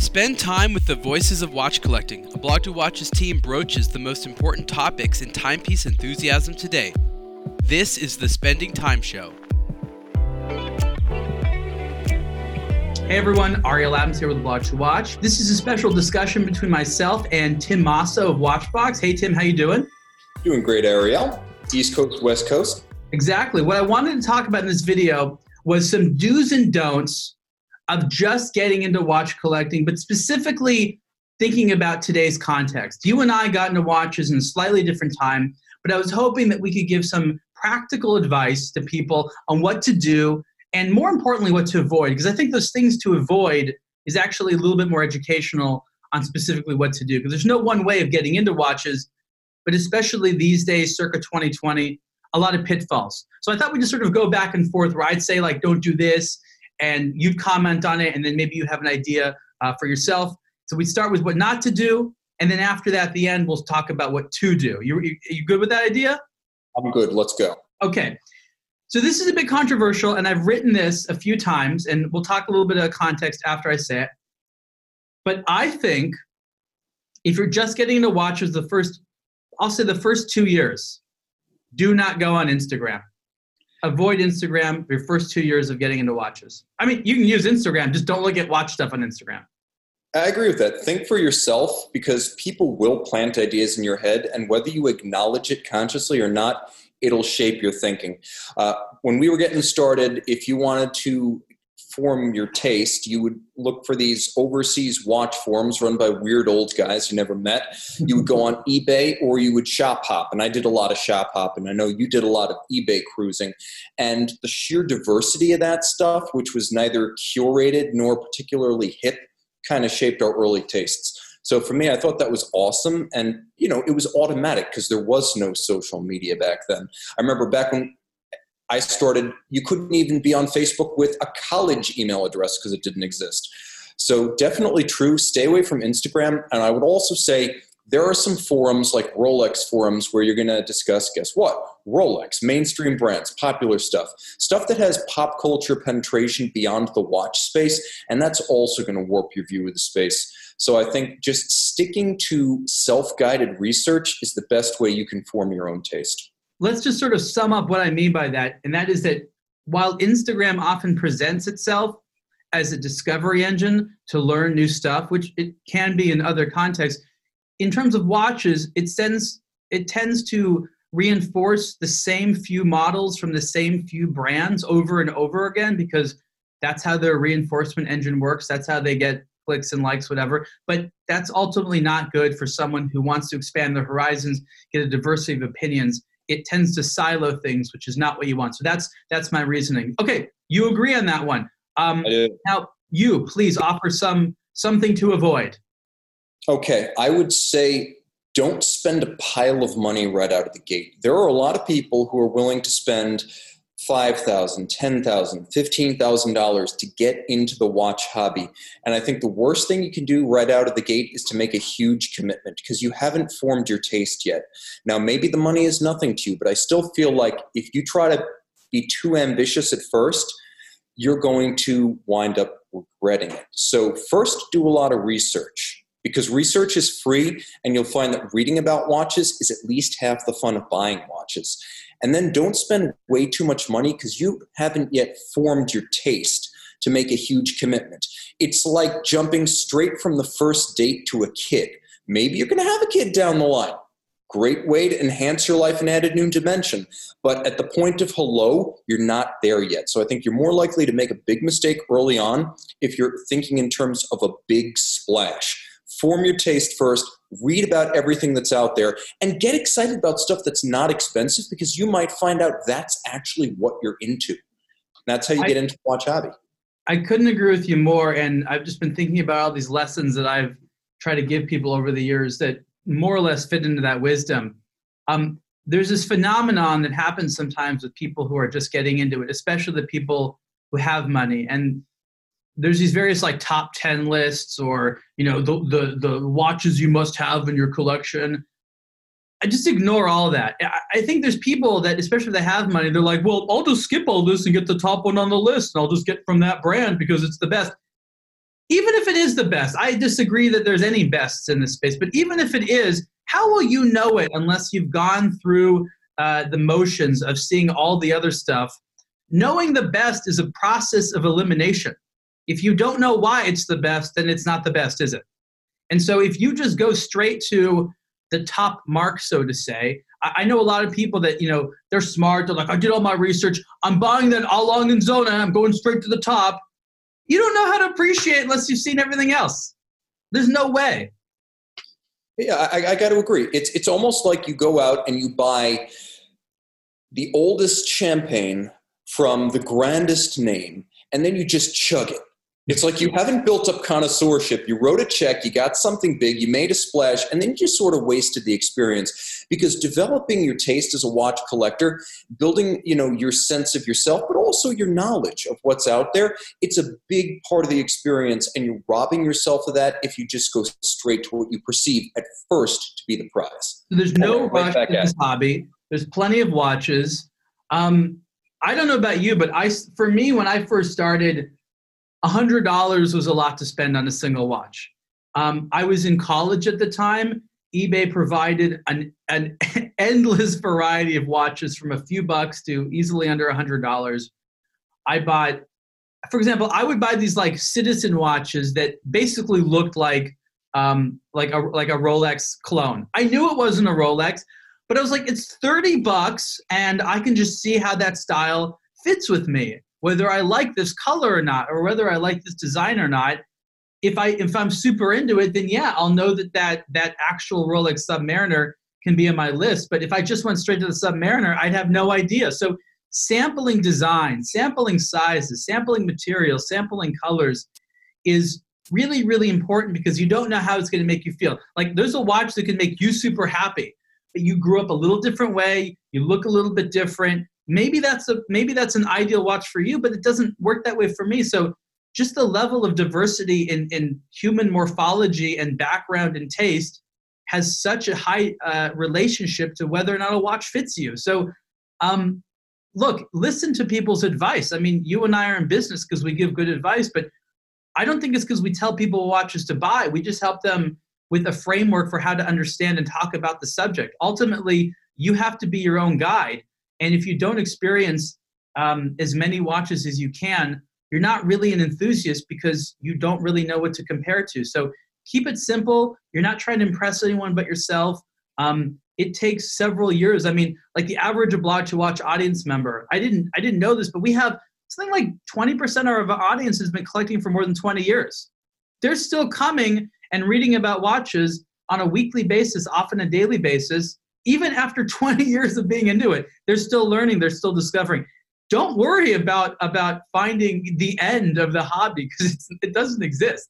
Spend time with the voices of watch collecting. A Blog to watch's team broaches the most important topics in timepiece enthusiasm today. This is the Spending Time Show. Hey everyone, Ariel Adams here with Blog to Watch. This is a special discussion between myself and Tim Mosso of Watchbox. Hey Tim, how you doing? Doing great, Ariel. East Coast, West Coast. Exactly. What I wanted to talk about in this video was some do's and don'ts of just getting into watch collecting, but specifically thinking about today's context. You and I got into watches in a slightly different time, but I was hoping that we could give some practical advice to people on what to do and more importantly, what to avoid. Because I think those things to avoid is actually a little bit more educational on specifically what to do. Because there's no one way of getting into watches, but especially these days, circa 2020, a lot of pitfalls. So I thought we'd just sort of go back and forth where I'd say, like, don't do this, and you'd comment on it, and then maybe you have an idea uh, for yourself. So we start with what not to do, and then after that, at the end, we'll talk about what to do. You, you, you good with that idea? I'm good. Let's go. Okay. So this is a bit controversial, and I've written this a few times, and we'll talk a little bit of context after I say it. But I think if you're just getting into watches the first, I'll say the first two years, do not go on Instagram avoid Instagram your first two years of getting into watches. I mean, you can use Instagram, just don't look at watch stuff on Instagram. I agree with that. Think for yourself because people will plant ideas in your head, and whether you acknowledge it consciously or not, it'll shape your thinking. Uh, when we were getting started, if you wanted to form your taste, you would look for these overseas watch forums run by weird old guys you never met. You would go on eBay or you would shop hop. And I did a lot of shop hop, and I know you did a lot of eBay cruising. And the sheer diversity of that stuff, which was neither curated nor particularly hip, kind of shaped our early tastes. So for me, I thought that was awesome. And, you know, it was automatic because there was no social media back then. I remember back when I started, you couldn't even be on Facebook with a college email address because it didn't exist. So, definitely true. Stay away from Instagram. And I would also say there are some forums like Rolex forums where you're going to discuss, guess what? Rolex, mainstream brands, popular stuff, stuff that has pop culture penetration beyond the watch space. And that's also going to warp your view of the space. So, I think just sticking to self guided research is the best way you can form your own taste let's just sort of sum up what I mean by that. And that is that while Instagram often presents itself as a discovery engine to learn new stuff, which it can be in other contexts, in terms of watches, it sends it tends to reinforce the same few models from the same few brands over and over again because that's how their reinforcement engine works. That's how they get clicks and likes, whatever. But that's ultimately not good for someone who wants to expand their horizons, get a diversity of opinions, it tends to silo things, which is not what you want. So that's that's my reasoning. Okay, you agree on that one. Um, now, you please offer some something to avoid. Okay, I would say don't spend a pile of money right out of the gate. There are a lot of people who are willing to spend $5,000, $10,000, $15,000 to get into the watch hobby. And I think the worst thing you can do right out of the gate is to make a huge commitment because you haven't formed your taste yet. Now, maybe the money is nothing to you, but I still feel like if you try to be too ambitious at first, you're going to wind up regretting it. So, first, do a lot of research because research is free, and you'll find that reading about watches is at least half the fun of buying watches. And then don't spend way too much money because you haven't yet formed your taste to make a huge commitment. It's like jumping straight from the first date to a kid. Maybe you're going to have a kid down the line. Great way to enhance your life and add a new dimension. But at the point of hello, you're not there yet. So I think you're more likely to make a big mistake early on if you're thinking in terms of a big splash. Form your taste first, read about everything that's out there and get excited about stuff that's not expensive because you might find out that's actually what you're into. That's how you I, get into watch hobby. I couldn't agree with you more. And I've just been thinking about all these lessons that I've tried to give people over the years that more or less fit into that wisdom. Um, there's this phenomenon that happens sometimes with people who are just getting into it, especially the people who have money. And there's these various like top 10 lists or you know the, the the watches you must have in your collection i just ignore all that i think there's people that especially if they have money they're like well i'll just skip all this and get the top one on the list and i'll just get from that brand because it's the best even if it is the best, I disagree that there's any bests in this space, but even if it is, how will you know it unless you've gone through uh, the motions of seeing all the other stuff? Knowing the best is a process of elimination. If you don't know why it's the best, then it's not the best, is it? And so if you just go straight to the top mark, so to say, I, know a lot of people that, you know, they're smart. They're like, I did all my research. I'm buying that A. Lange & Söhne. I'm going straight to the top you don't know how to appreciate unless you've seen everything else. There's no way. Yeah, I, I got to agree. It's it's almost like you go out and you buy the oldest champagne from the grandest name, and then you just chug it. It's like you haven't built up connoisseurship. You wrote a check, you got something big, you made a splash, and then you just sort of wasted the experience. Because developing your taste as a watch collector, building, you know, your sense of yourself, but also your knowledge of what's out there, it's a big part of the experience, and you're robbing yourself of that if you just go straight to what you perceive at first to be the prize. There's no rush in this hobby. There's plenty of watches. Um, I don't know about you, but I, for me, when I first started $100 was a lot to spend on a single watch. Um, I was in college at the time. eBay provided an, an endless variety of watches from a few bucks to easily under $100. I bought, for example, I would buy these like citizen watches that basically looked like um, like a like a Rolex clone. I knew it wasn't a Rolex, but I was like, it's 30 bucks, and I can just see how that style fits with me whether I like this color or not, or whether I like this design or not. If I if I'm super into it, then yeah, I'll know that that that actual Rolex Submariner can be on my list. But if I just went straight to the Submariner, I'd have no idea. So sampling design, sampling sizes, sampling materials, sampling colors is really really important because you don't know how it's going to make you feel. Like there's a watch that can make you super happy, but you grew up a little different way, you look a little bit different, maybe that's a maybe that's an ideal watch for you but it doesn't work that way for me. So just the level of diversity in, in human morphology and background and taste has such a high uh, relationship to whether or not a watch fits you. So um, look listen to people's advice. I mean you and i are in business because we give good advice but i don't think it's because we tell people watches to buy. We just help them with a framework for how to understand and talk about the subject. Ultimately you have to be your own guide and if you don't experience um, as many watches as you can, you're not really an enthusiast because you don't really know what to compare to. So keep it simple. You're not trying to impress anyone but yourself. Um, it takes several years. I mean, like the average blog to watch audience member. I didn't I didn't know this, but we have something like 20% of our audience has been collecting for more than 20 years. They're still coming and reading about watches on a weekly basis, often a daily basis, even after 20 years of being into it they're still learning they're still discovering. Don't worry about about finding the end of the hobby because it doesn't exist.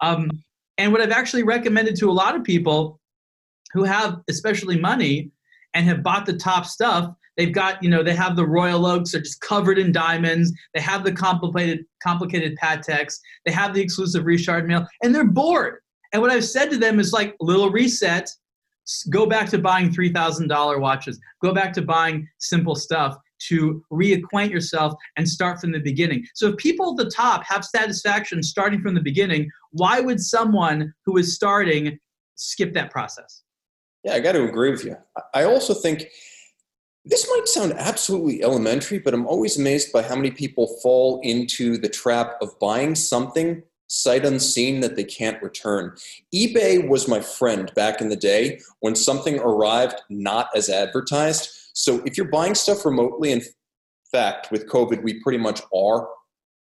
Um, and what i've actually recommended to a lot of people who have especially money and have bought the top stuff they've got you know they have the royal oaks they're just covered in diamonds they have the complicated complicated pateks they have the exclusive richard mille and they're bored. And what i've said to them is like little reset go back to buying $3,000 watches. Go back to buying simple stuff to reacquaint yourself and start from the beginning. So if people at the top have satisfaction starting from the beginning, why would someone who is starting skip that process? Yeah, I got to agree with you. I also think this might sound absolutely elementary, but I'm always amazed by how many people fall into the trap of buying something sight unseen that they can't return. eBay was my friend back in the day when something arrived not as advertised. So if you're buying stuff remotely, in fact, with COVID, we pretty much are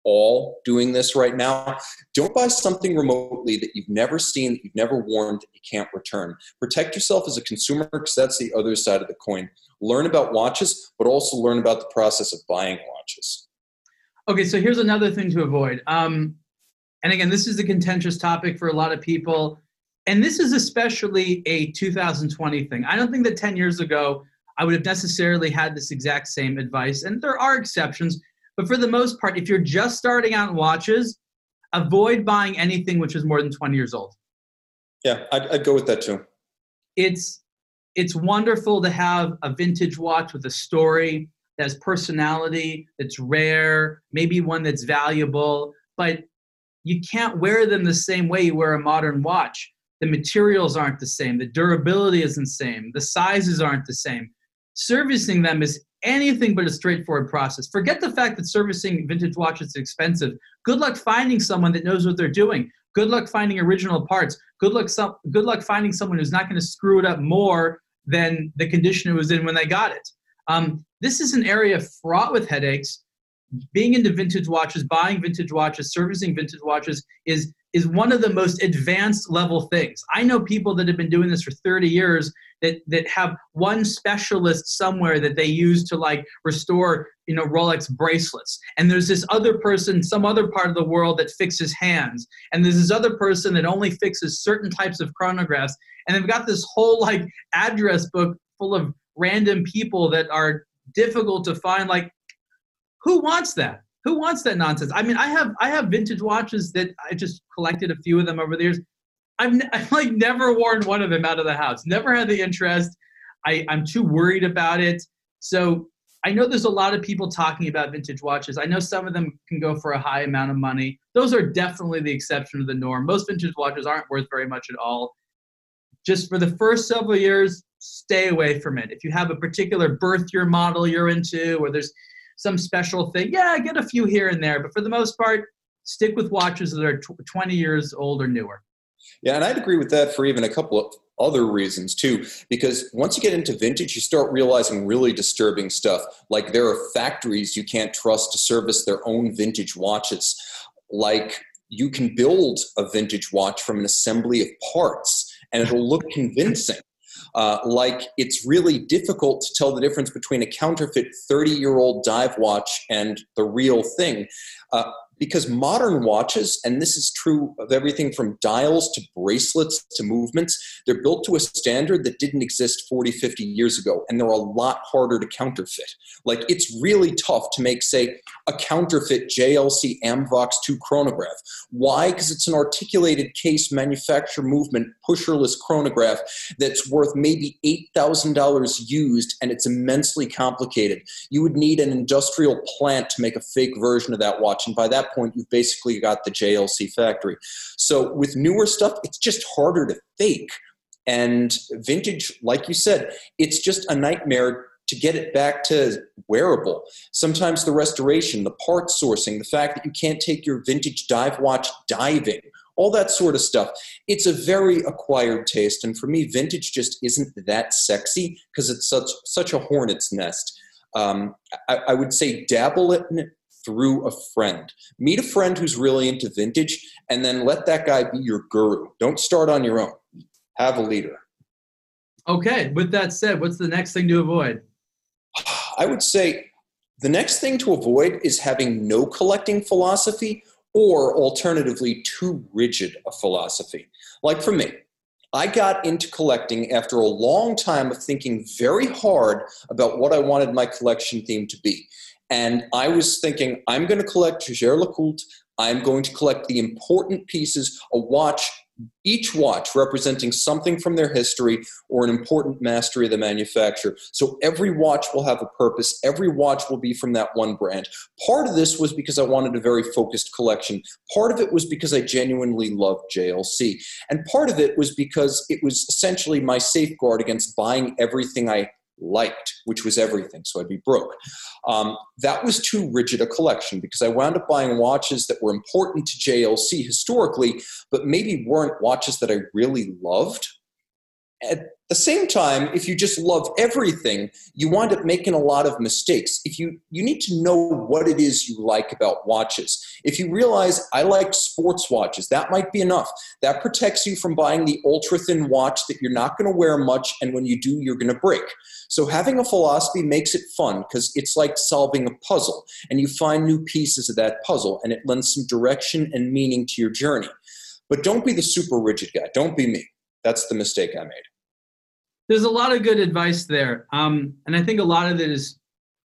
all doing this right now. Don't buy something remotely that you've never seen, that you've never worn, that you can't return. Protect yourself as a consumer because that's the other side of the coin. Learn about watches, but also learn about the process of buying watches. Okay, so here's another thing to avoid. Um, and again, this is a contentious topic for a lot of people. And this is especially a 2020 thing. I don't think that 10 years ago, I would have necessarily had this exact same advice. And there are exceptions. But for the most part, if you're just starting out in watches, avoid buying anything which is more than 20 years old. Yeah, I'd, I'd go with that too. It's it's wonderful to have a vintage watch with a story that has personality, that's rare, maybe one that's valuable. But you can't wear them the same way you wear a modern watch. The materials aren't the same, the durability isn't the same, the sizes aren't the same. Servicing them is anything but a straightforward process. Forget the fact that servicing vintage watches is expensive. Good luck finding someone that knows what they're doing. Good luck finding original parts. Good luck some good luck finding someone who's not going to screw it up more than the condition it was in when they got it. Um, this is an area fraught with headaches. Being into vintage watches, buying vintage watches, servicing vintage watches is is one of the most advanced level things. I know people that have been doing this for 30 years that that have one specialist somewhere that they use to like restore you know Rolex bracelets. And there's this other person some other part of the world that fixes hands. And there's this other person that only fixes certain types of chronographs. And they've got this whole like address book full of random people that are difficult to find. Like who wants that who wants that nonsense i mean i have i have vintage watches that i just collected a few of them over the years I've, I've like never worn one of them out of the house. Never had the interest. I, I'm too worried about it. So I know there's a lot of people talking about vintage watches. I know some of them can go for a high amount of money. Those are definitely the exception to the norm. Most vintage watches aren't worth very much at all. Just for the first several years, stay away from it. If you have a particular birth year model you're into, or there's some special thing, yeah, get a few here and there. But for the most part, stick with watches that are 20 years old or newer. Yeah, and I'd agree with that for even a couple of other reasons too because once you get into vintage you start realizing really disturbing stuff like there are factories you can't trust to service their own vintage watches like you can build a vintage watch from an assembly of parts and it'll look convincing uh, like it's really difficult to tell the difference between a counterfeit 30 year old dive watch and the real thing. Uh, because modern watches, and this is true of everything from dials to bracelets to movements, they're built to a standard that didn't exist 40, 50 years ago, and they're a lot harder to counterfeit. Like it's really tough to make, say, a counterfeit JLC Amvox 2 chronograph. Why? Because it's an articulated case manufacture movement pusherless chronograph that's worth maybe $8,000 used and it's immensely complicated. You would need an industrial plant to make a fake version of that watch, and by that point, you've basically got the JLC factory. So with newer stuff, it's just harder to fake. And vintage, like you said, it's just a nightmare to get it back to wearable. Sometimes the restoration, the part sourcing, the fact that you can't take your vintage dive watch diving, all that sort of stuff. It's a very acquired taste. And for me, vintage just isn't that sexy because it's such, such a hornet's nest. Um, I, I, would say dabble in it through a friend. Meet a friend who's really into vintage and then let that guy be your guru. Don't start on your own. Have a leader. Okay, with that said, what's the next thing to avoid? I would say the next thing to avoid is having no collecting philosophy or alternatively too rigid a philosophy. Like for me, I got into collecting after a long time of thinking very hard about what I wanted my collection theme to be. And I was thinking, I'm going to collect Jaeger-LeCoultre. I'm going to collect the important pieces, a watch, each watch representing something from their history or an important mastery of the manufacturer. So every watch will have a purpose. Every watch will be from that one brand. Part of this was because I wanted a very focused collection. Part of it was because I genuinely loved JLC. And part of it was because it was essentially my safeguard against buying everything I liked, which was everything. So I'd be broke. Um, that was too rigid a collection because I wound up buying watches that were important to JLC historically, but maybe weren't watches that I really loved. At the same time, if you just love everything, you wind up making a lot of mistakes. If you you need to know what it is you like about watches. If you realize I like sports watches, that might be enough. That protects you from buying the ultra thin watch that you're not going to wear much and when you do you're going to break. So having a philosophy makes it fun because it's like solving a puzzle and you find new pieces of that puzzle and it lends some direction and meaning to your journey. But don't be the super rigid guy. Don't be me. That's the mistake I made there's a lot of good advice there, um, and I think a lot of it is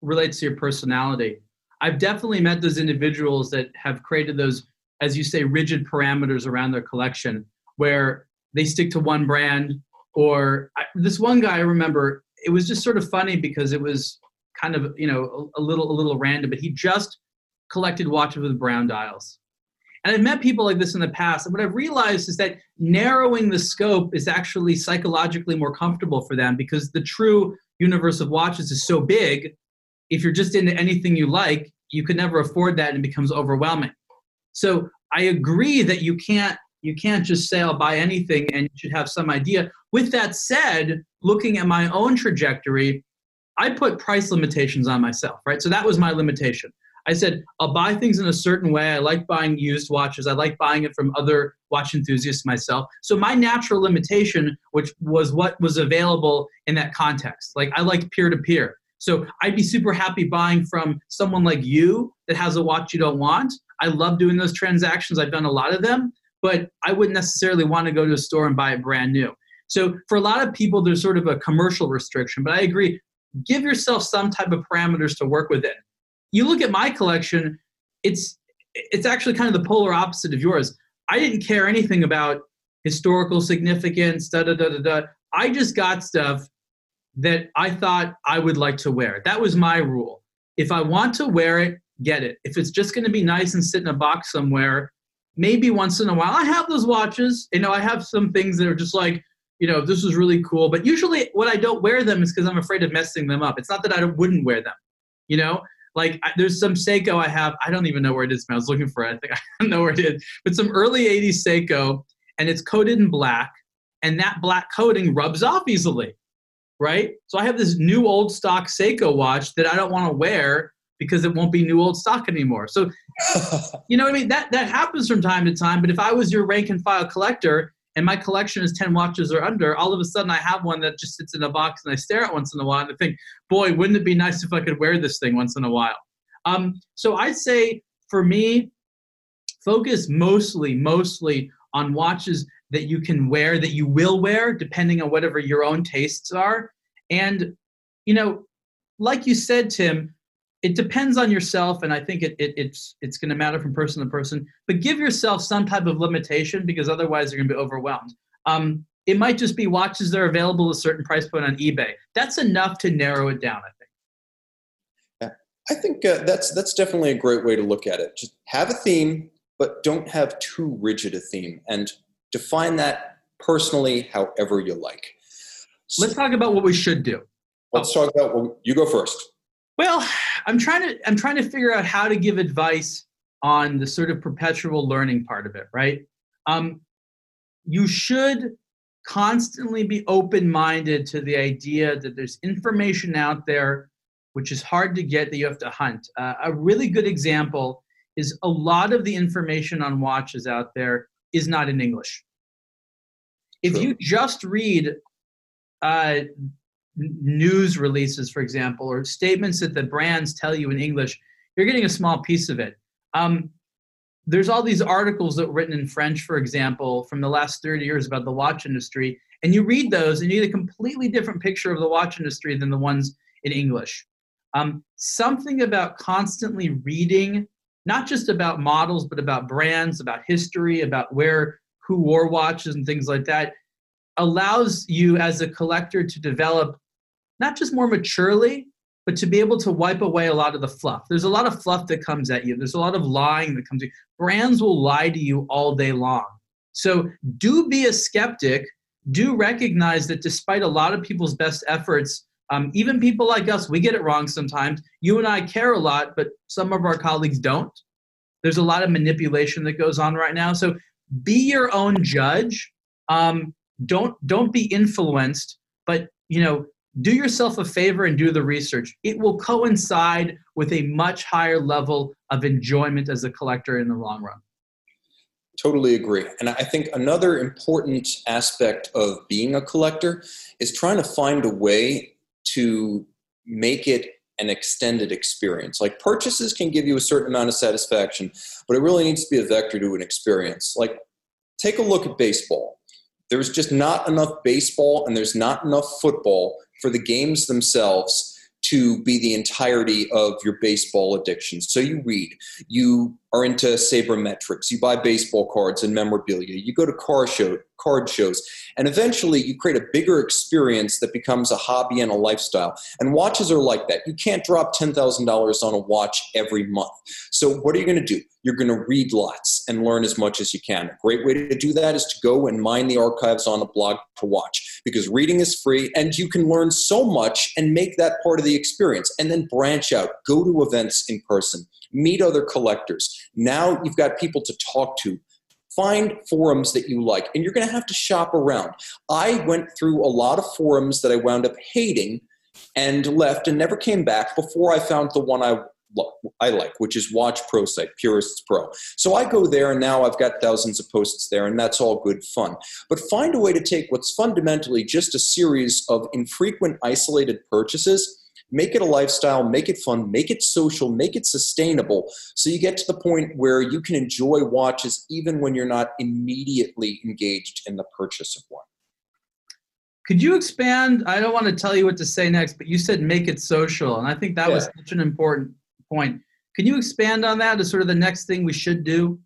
relates to your personality. I've definitely met those individuals that have created those, as you say, rigid parameters around their collection, where they stick to one brand. Or I, this one guy, I remember, it was just sort of funny because it was kind of you know a, a little a little random, but he just collected watches with brown dials, And I've met people like this in the past. And what I've realized is that narrowing the scope is actually psychologically more comfortable for them because the true universe of watches is so big. If you're just into anything you like, you could never afford that and it becomes overwhelming. So I agree that you can't you can't just say I'll buy anything and you should have some idea. With that said, looking at my own trajectory, I put price limitations on myself, right? So that was my limitation. I said, I'll buy things in a certain way. I like buying used watches. I like buying it from other watch enthusiasts myself. So my natural limitation, which was what was available in that context, like I like peer to peer. So I'd be super happy buying from someone like you that has a watch you don't want. I love doing those transactions. I've done a lot of them, but I wouldn't necessarily want to go to a store and buy it brand new. So for a lot of people, there's sort of a commercial restriction, but I agree. Give yourself some type of parameters to work within. You look at my collection, it's it's actually kind of the polar opposite of yours. I didn't care anything about historical significance, da da da da da. I just got stuff that I thought I would like to wear. That was my rule. If I want to wear it, get it. If it's just going to be nice and sit in a box somewhere, maybe once in a while. I have those watches. You know, I have some things that are just like, you know, this is really cool. But usually, when I don't wear them is because I'm afraid of messing them up. It's not that I wouldn't wear them. You know, like I, there's some Seiko I have. I don't even know where it is. I was looking for it. I think I don't know where it is. But some early '80s Seiko, and it's coated in black, and that black coating rubs off easily, right? So I have this new old stock Seiko watch that I don't want to wear because it won't be new old stock anymore. So, you know what I mean? That that happens from time to time. But if I was your rank and file collector and my collection is 10 watches or under, all of a sudden I have one that just sits in a box and I stare at once in a while and I think, boy, wouldn't it be nice if I could wear this thing once in a while? Um, so I'd say for me, focus mostly, mostly on watches that you can wear, that you will wear, depending on whatever your own tastes are. And, you know, like you said, Tim, it depends on yourself and i think it, it it's it's going to matter from person to person but give yourself some type of limitation because otherwise you're going to be overwhelmed. Um, it might just be watches that are available at a certain price point on ebay. That's enough to narrow it down i think. Yeah. i think uh, that's that's definitely a great way to look at it. Just have a theme but don't have too rigid a theme and define that personally however you like. Let's talk about what we should do. Let's talk about well, you go first well, I'm trying to I'm trying to figure out how to give advice on the sort of perpetual learning part of it, right? Um, you should constantly be open-minded to the idea that there's information out there which is hard to get that you have to hunt. Uh, a really good example is a lot of the information on watches out there is not in English. If True. you just read uh, news releases, for example, or statements that the brands tell you in English, you're getting a small piece of it. Um, there's all these articles that were written in French, for example, from the last 30 years about the watch industry, and you read those and you get a completely different picture of the watch industry than the ones in English. Um, something about constantly reading, not just about models, but about brands, about history, about where who wore watches and things like that, allows you as a collector to develop not just more maturely, but to be able to wipe away a lot of the fluff. There's a lot of fluff that comes at you. There's a lot of lying that comes. Brands will lie to you all day long. So do be a skeptic. Do recognize that despite a lot of people's best efforts, um, even people like us, we get it wrong sometimes. You and I care a lot, but some of our colleagues don't. There's a lot of manipulation that goes on right now. So be your own judge. Um, don't don't be influenced, but you know do yourself a favor and do the research. It will coincide with a much higher level of enjoyment as a collector in the long run. Totally agree. And I think another important aspect of being a collector is trying to find a way to make it an extended experience. Like purchases can give you a certain amount of satisfaction, but it really needs to be a vector to an experience. Like take a look at baseball. There's just not enough baseball and there's not enough football for the games themselves to be the entirety of your baseball addiction. So you read, you are into sabermetrics, you buy baseball cards and memorabilia, you go to car show, card shows, and eventually you create a bigger experience that becomes a hobby and a lifestyle. And watches are like that. You can't drop $10,000 on a watch every month. So what are you going to do? You're going to read lots and learn as much as you can. A great way to do that is to go and mine the archives on a blog to watch because reading is free and you can learn so much and make that part of the experience and then branch out, go to events in person meet other collectors. Now you've got people to talk to. Find forums that you like, and you're going to have to shop around. I went through a lot of forums that I wound up hating and left and never came back before I found the one I I like, which is Watch Pro site, Purists Pro. So I go there, and now I've got thousands of posts there, and that's all good fun. But find a way to take what's fundamentally just a series of infrequent, isolated purchases make it a lifestyle, make it fun, make it social, make it sustainable. So you get to the point where you can enjoy watches even when you're not immediately engaged in the purchase of one. Could you expand? I don't want to tell you what to say next, but you said make it social. And I think that yeah. was such an important point. Can you expand on that as sort of the next thing we should do?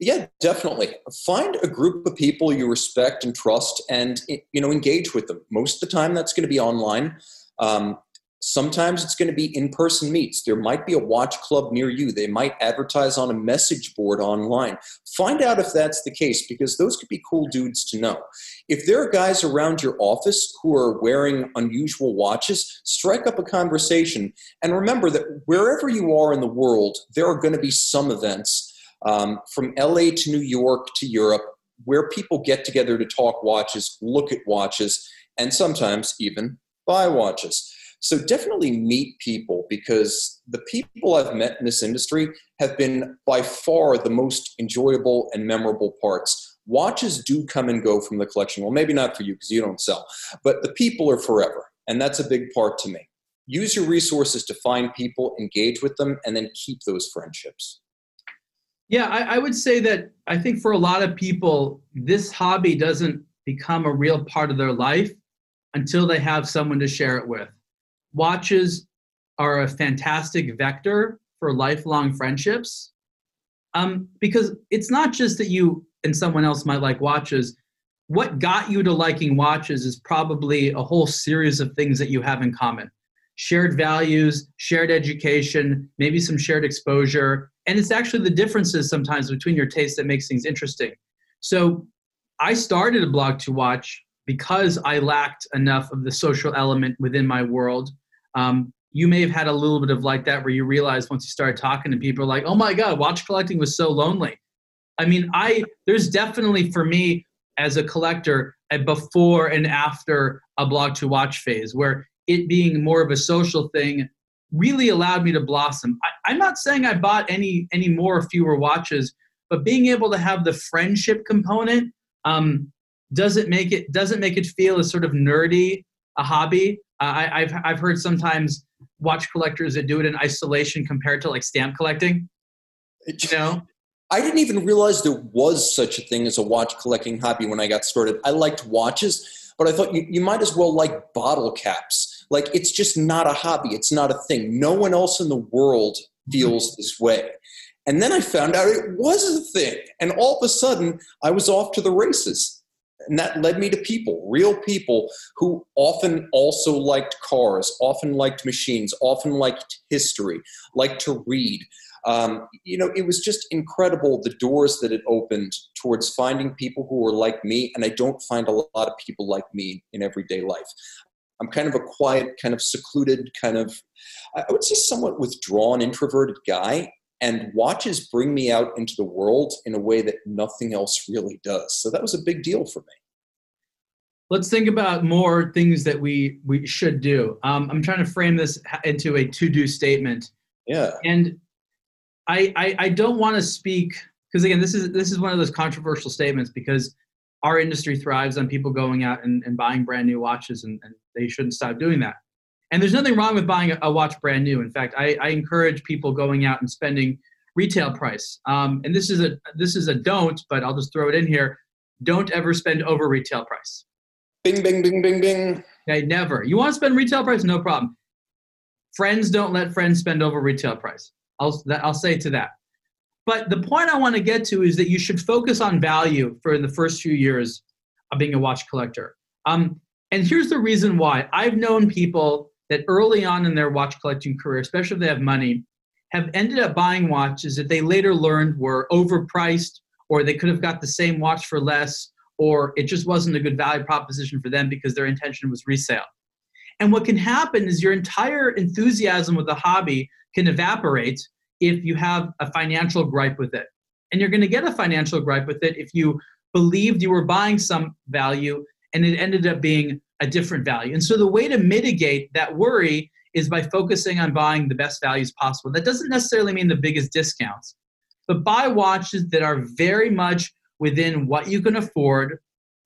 Yeah, definitely. Find a group of people you respect and trust, and you know engage with them. Most of the time, that's going to be online. Um, Sometimes it's going to be in person meets. There might be a watch club near you. They might advertise on a message board online. Find out if that's the case because those could be cool dudes to know. If there are guys around your office who are wearing unusual watches, strike up a conversation. And remember that wherever you are in the world, there are going to be some events um, from LA to New York to Europe where people get together to talk watches, look at watches, and sometimes even buy watches. So definitely meet people because the people I've met in this industry have been by far the most enjoyable and memorable parts. Watches do come and go from the collection. Well, maybe not for you because you don't sell, but the people are forever. And that's a big part to me. Use your resources to find people, engage with them, and then keep those friendships. Yeah, I, I would say that I think for a lot of people, this hobby doesn't become a real part of their life until they have someone to share it with watches are a fantastic vector for lifelong friendships um, because it's not just that you and someone else might like watches. What got you to liking watches is probably a whole series of things that you have in common. Shared values shared education maybe some shared exposure and it's actually the differences sometimes between your tastes that makes things interesting. So i started a blog to watch because i lacked enough of the social element within my world um, you may have had a little bit of like that where you realize once you start talking to people like oh my god watch collecting was so lonely. I mean i there's definitely for me as a collector a before and after a blog to watch phase where it being more of a social thing really allowed me to blossom. I, i'm not saying i bought any any more or fewer watches but being able to have the friendship component um, doesn't make it doesn't make it feel as sort of nerdy a hobby Uh, I, have I've heard sometimes watch collectors that do it in isolation compared to like stamp collecting. You know. I didn't even realize there was such a thing as a watch collecting hobby when I got started. I liked watches, but I thought you, you might as well like bottle caps. Like it's just not a hobby. It's not a thing. No one else in the world feels this way. And then I found out it was a thing. And all of a sudden, I was off to the races. And that led me to people, real people who often also liked cars, often liked machines, often liked history, liked to read. Um, you know, it was just incredible the doors that it opened towards finding people who were like me. And I don't find a lot of people like me in everyday life. I'm kind of a quiet, kind of secluded, kind of, I would say, somewhat withdrawn, introverted guy and watches bring me out into the world in a way that nothing else really does. So that was a big deal for me. Let's think about more things that we we should do. Um, I'm trying to frame this into a to-do statement. Yeah. And I I, I don't want to speak because again this is this is one of those controversial statements because our industry thrives on people going out and, and buying brand new watches and, and they shouldn't stop doing that. And there's nothing wrong with buying a, watch brand new. In fact, I, I, encourage people going out and spending retail price. Um, and this is a this is a don't, but I'll just throw it in here. Don't ever spend over retail price. Bing, bing, bing, bing, bing. Okay, never. You want to spend retail price? No problem. friends don't let friends spend over retail price. I'll, I'll say to that. But the point I want to get to is that you should focus on value for the first few years of being a watch collector. Um, and here's the reason why. I've known people that early on in their watch collecting career, especially if they have money, have ended up buying watches that they later learned were overpriced or they could have got the same watch for less or it just wasn't a good value proposition for them because their intention was resale. And what can happen is your entire enthusiasm with the hobby can evaporate if you have a financial gripe with it. And you're going to get a financial gripe with it if you believed you were buying some value and it ended up being a different value. And so the way to mitigate that worry is by focusing on buying the best values possible. That doesn't necessarily mean the biggest discounts, but buy watches that are very much within what you can afford.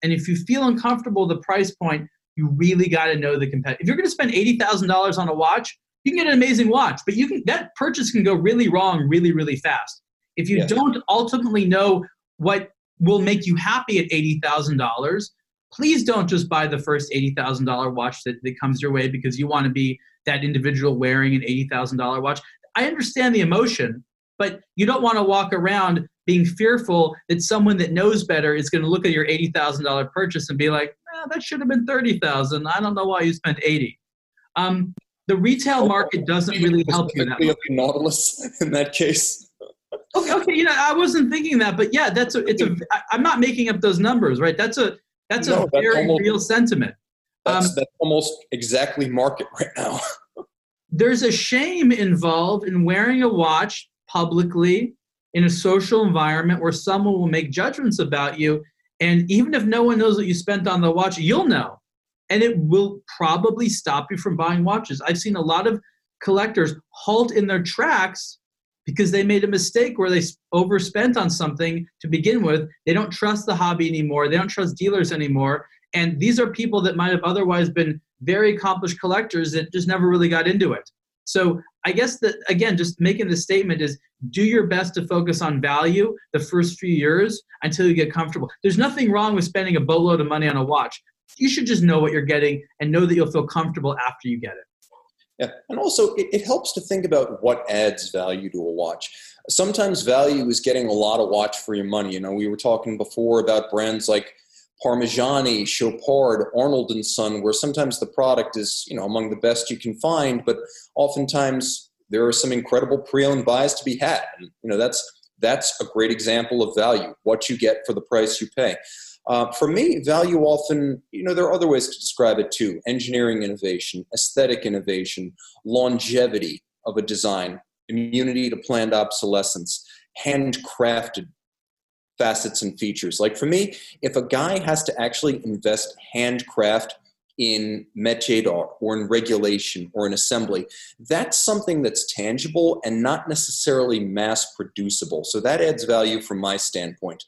And if you feel uncomfortable with the price point, you really got to know the competitor. If you're going to spend eighty thousand dollars on a watch, you can get an amazing watch, but you can that purchase can go really wrong really really fast. If you don't ultimately know what will make you happy at eighty thousand dollars, please don't just buy the first eighty thousand dollar watch that, that comes your way because you want to be that individual wearing an eighty thousand dollar watch. I understand the emotion, but you don't want to walk around being fearful that someone that knows better is going to look at your eighty thousand dollar purchase and be like, eh, "That should have been thirty thousand. I don't know why you spent 80 um, The retail market doesn't really help you. That Nautilus in that case. okay, okay. You know, I wasn't thinking that, but yeah, that's a. It's a. I'm not making up those numbers, right? That's a. That's no, a that's very almost, real sentiment. That's, um, that's almost exactly market right now. there's a shame involved in wearing a watch publicly in a social environment where someone will make judgments about you. And even if no one knows what you spent on the watch, you'll know. And it will probably stop you from buying watches. I've seen a lot of collectors halt in their tracks because they made a mistake where they overspent on something to begin with. They don't trust the hobby anymore, they don't trust dealers anymore. And these are people that might have otherwise been very accomplished collectors that just never really got into it. So I guess that again, just making the statement is do your best to focus on value the first few years until you get comfortable. There's nothing wrong with spending a boatload of money on a watch. You should just know what you're getting and know that you'll feel comfortable after you get it. Yeah, and also it, it helps to think about what adds value to a watch. Sometimes value is getting a lot of watch for your money. You know, we were talking before about brands like Parmigiani, Chopard, Arnold and Son, where sometimes the product is you know among the best you can find, but oftentimes there are some incredible pre-owned buys to be had. And, you know that's that's a great example of value, what you get for the price you pay. Uh, for me, value often, you know, there are other ways to describe it too engineering innovation, aesthetic innovation, longevity of a design, immunity to planned obsolescence, handcrafted facets and features. Like for me, if a guy has to actually invest handcraft in métier d'art or in regulation or in assembly, that's something that's tangible and not necessarily mass producible. So that adds value from my standpoint.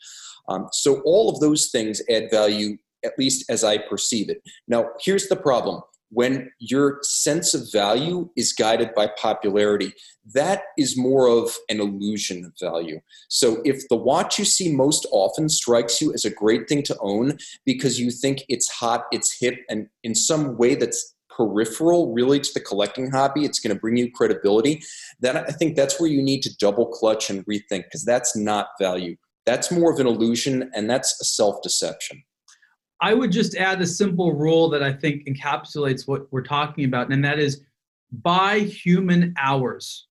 Um, so all of those things add value, at least as I perceive it. Now, here's the problem when your sense of value is guided by popularity, that is more of an illusion of value. So if the watch you see most often strikes you as a great thing to own because you think it's hot, it's hip, and in some way that's peripheral really to the collecting hobby, it's going to bring you credibility, then I think that's where you need to double clutch and rethink because that's not value. That's more of an illusion and that's a self deception. I would just add a simple rule that I think encapsulates what we're talking about, and that is by human hours.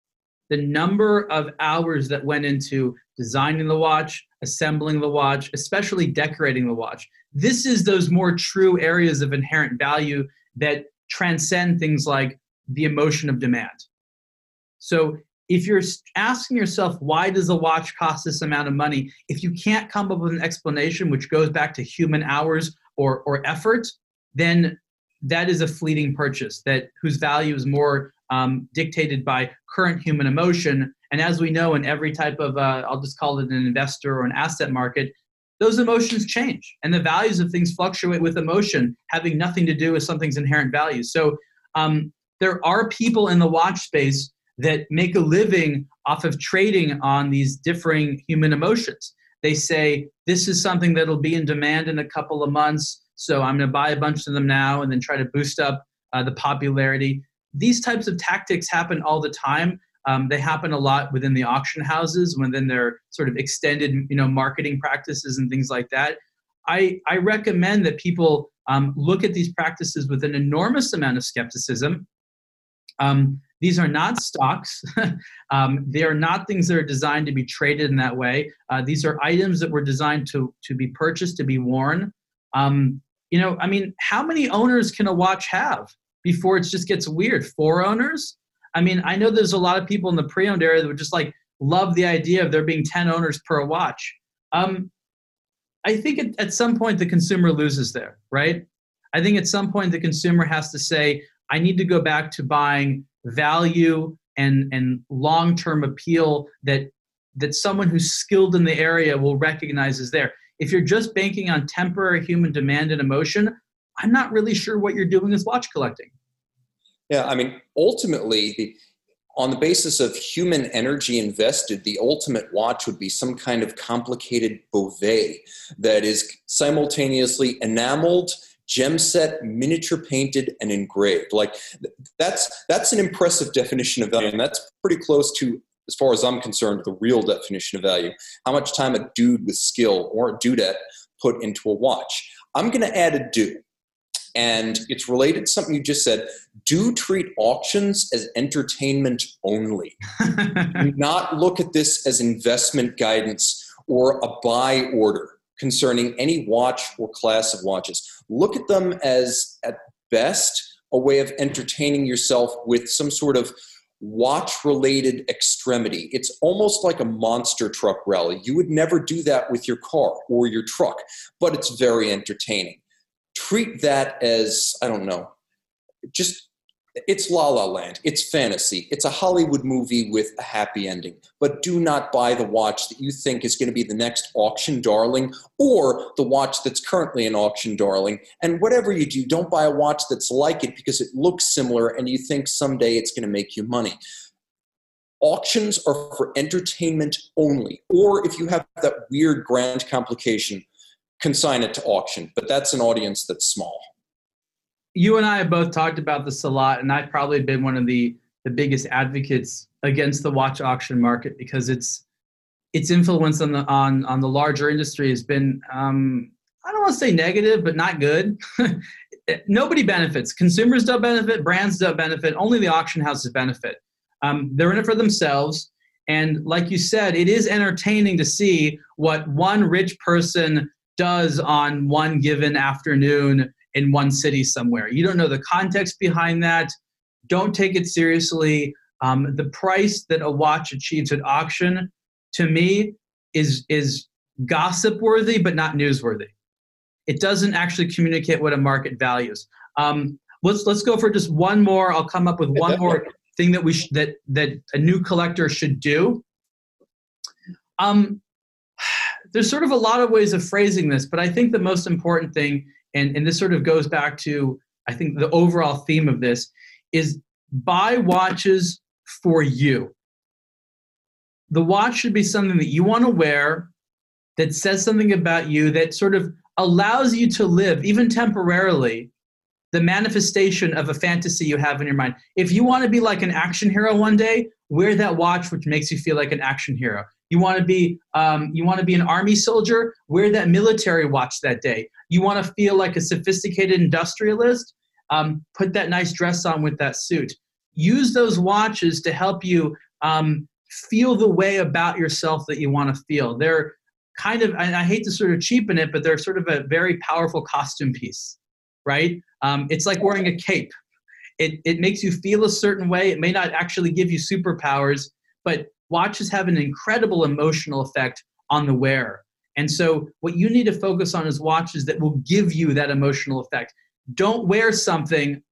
The number of hours that went into designing the watch, assembling the watch, especially decorating the watch. This is those more true areas of inherent value that transcend things like the emotion of demand. So if you're asking yourself why does a watch cost this amount of money? If you can't come up with an explanation which goes back to human hours or, or effort then that is a fleeting purchase that whose value is more um, dictated by current human emotion. And as we know in every type of uh, i'll just call it an investor or an asset market those emotions change and the values of things fluctuate with emotion having nothing to do with something's inherent value. So um, there are people in the watch space that make a living off of trading on these differing human emotions. They say, this is something that'll be in demand in a couple of months, so I'm going to buy a bunch of them now and then try to boost up uh, the popularity. these types of tactics happen all the time. Um, they happen a lot within the auction houses, within their sort of extended, you know, marketing practices and things like that. I, I recommend that people um, look at these practices with an enormous amount of skepticism. Um, these are not stocks. um, they are not things that are designed to be traded in that way. Uh, these are items that were designed to, to be purchased, to be worn. Um, you know, I mean, how many owners can a watch have before it just gets weird? Four owners? I mean, I know there's a lot of people in the pre-owned area that would just like love the idea of there being 10 owners per watch. Um, I think at, at some point the consumer loses there, right? I think at some point the consumer has to say, I need to go back to buying value and, and long-term appeal that that someone who's skilled in the area will recognize is there. If you're just banking on temporary human demand and emotion, I'm not really sure what you're doing is watch collecting. Yeah, I mean, ultimately, the, on the basis of human energy invested, the ultimate watch would be some kind of complicated Bovet that is simultaneously enameled, gem set, miniature painted, and engraved. Like that's that's an impressive definition of value, and that's pretty close to, as far as I'm concerned, the real definition of value. How much time a dude with skill or a dudette put into a watch. I'm going to add a do and it's related to something you just said. Do treat auctions as entertainment only. Do not look at this as investment guidance or a buy order concerning any watch or class of watches. Look at them as, at best, a way of entertaining yourself with some sort of watch related extremity. It's almost like a monster truck rally. You would never do that with your car or your truck, but it's very entertaining treat that as I don't know, just it's La La Land. It's fantasy. It's a Hollywood movie with a happy ending. But do not buy the watch that you think is going to be the next auction darling or the watch that's currently an auction darling. And whatever you do, don't buy a watch that's like it because it looks similar and you think someday it's going to make you money. Auctions are for entertainment only. Or if you have that weird grand complication consign it to auction, but that's an audience that's small. You and I have both talked about this a lot, and I've probably been one of the the biggest advocates against the watch auction market because it's its influence on the on on the larger industry has been um, I don't want to say negative, but not good. Nobody benefits. Consumers don't benefit. Brands don't benefit. Only the auction houses benefit. Um, they're in it for themselves. And like you said, it is entertaining to see what one rich person does on one given afternoon in one city somewhere. You don't know the context behind that. Don't take it seriously. Um, the price that a watch achieves at auction, to me, is is gossip worthy but not newsworthy. It doesn't actually communicate what a market values. Um, let's let's go for just one more. I'll come up with one more thing that we sh- that that a new collector should do. Um, there's sort of a lot of ways of phrasing this, but I think the most important thing, and, and this sort of goes back to, I think, the overall theme of this, is buy watches for you. The watch should be something that you want to wear, that says something about you, that sort of allows you to live, even temporarily, the manifestation of a fantasy you have in your mind. If you want to be like an action hero one day, wear that watch which makes you feel like an action hero. You want to be um, you want to be an army soldier? Wear that military watch that day. You want to feel like a sophisticated industrialist? Um, put that nice dress on with that suit. Use those watches to help you um, feel the way about yourself that you want to feel. They're kind of, and I hate to sort of cheapen it, but they're sort of a very powerful costume piece, right? Um, it's like wearing a cape. It, it makes you feel a certain way. It may not actually give you superpowers, but watches have an incredible emotional effect on the wearer. And so, what you need to focus on is watches that will give you that emotional effect. Don't wear something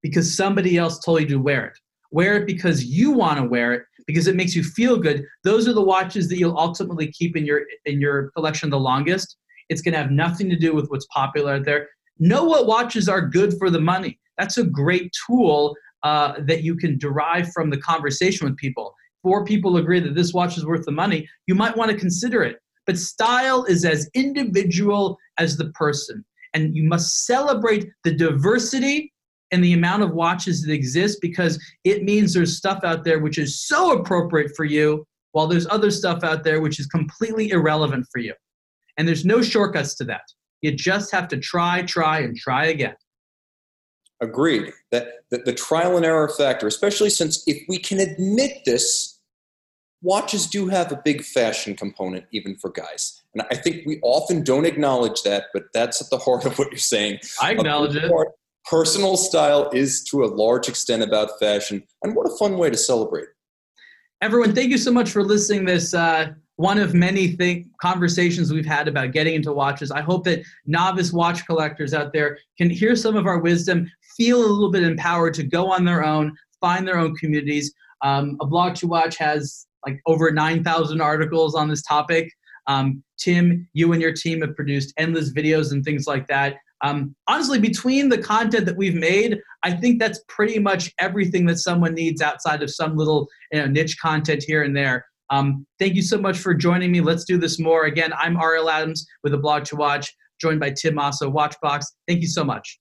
because somebody else told you to wear it. Wear it because you want to wear it because it makes you feel good. Those are the watches that you'll ultimately keep in your in your collection the longest. It's going to have nothing to do with what's popular out there. Know what watches are good for the money. That's a great tool uh, that you can derive from the conversation with people four people agree that this watch is worth the money, you might want to consider it. But style is as individual as the person. And you must celebrate the diversity and the amount of watches that exist because it means there's stuff out there which is so appropriate for you, while there's other stuff out there which is completely irrelevant for you. And there's no shortcuts to that. You just have to try, try, and try again. Agreed. That, that the trial and error factor, especially since if we can admit this, watches do have a big fashion component, even for guys. And I think we often don't acknowledge that, but that's at the heart of what you're saying. I acknowledge it. Personal style is to a large extent about fashion, and what a fun way to celebrate. Everyone, thank you so much for listening this uh, one of many think, conversations we've had about getting into watches. I hope that novice watch collectors out there can hear some of our wisdom, feel a little bit empowered to go on their own, find their own communities. Um, a blog to watch has like over 9,000 articles on this topic. Um, Tim, you and your team have produced endless videos and things like that. Um, honestly, between the content that we've made, I think that's pretty much everything that someone needs outside of some little you know, niche content here and there. Um, thank you so much for joining me. Let's do this more. Again, I'm Ariel Adams with a blog to watch, joined by Tim Watchbox. Thank you so much.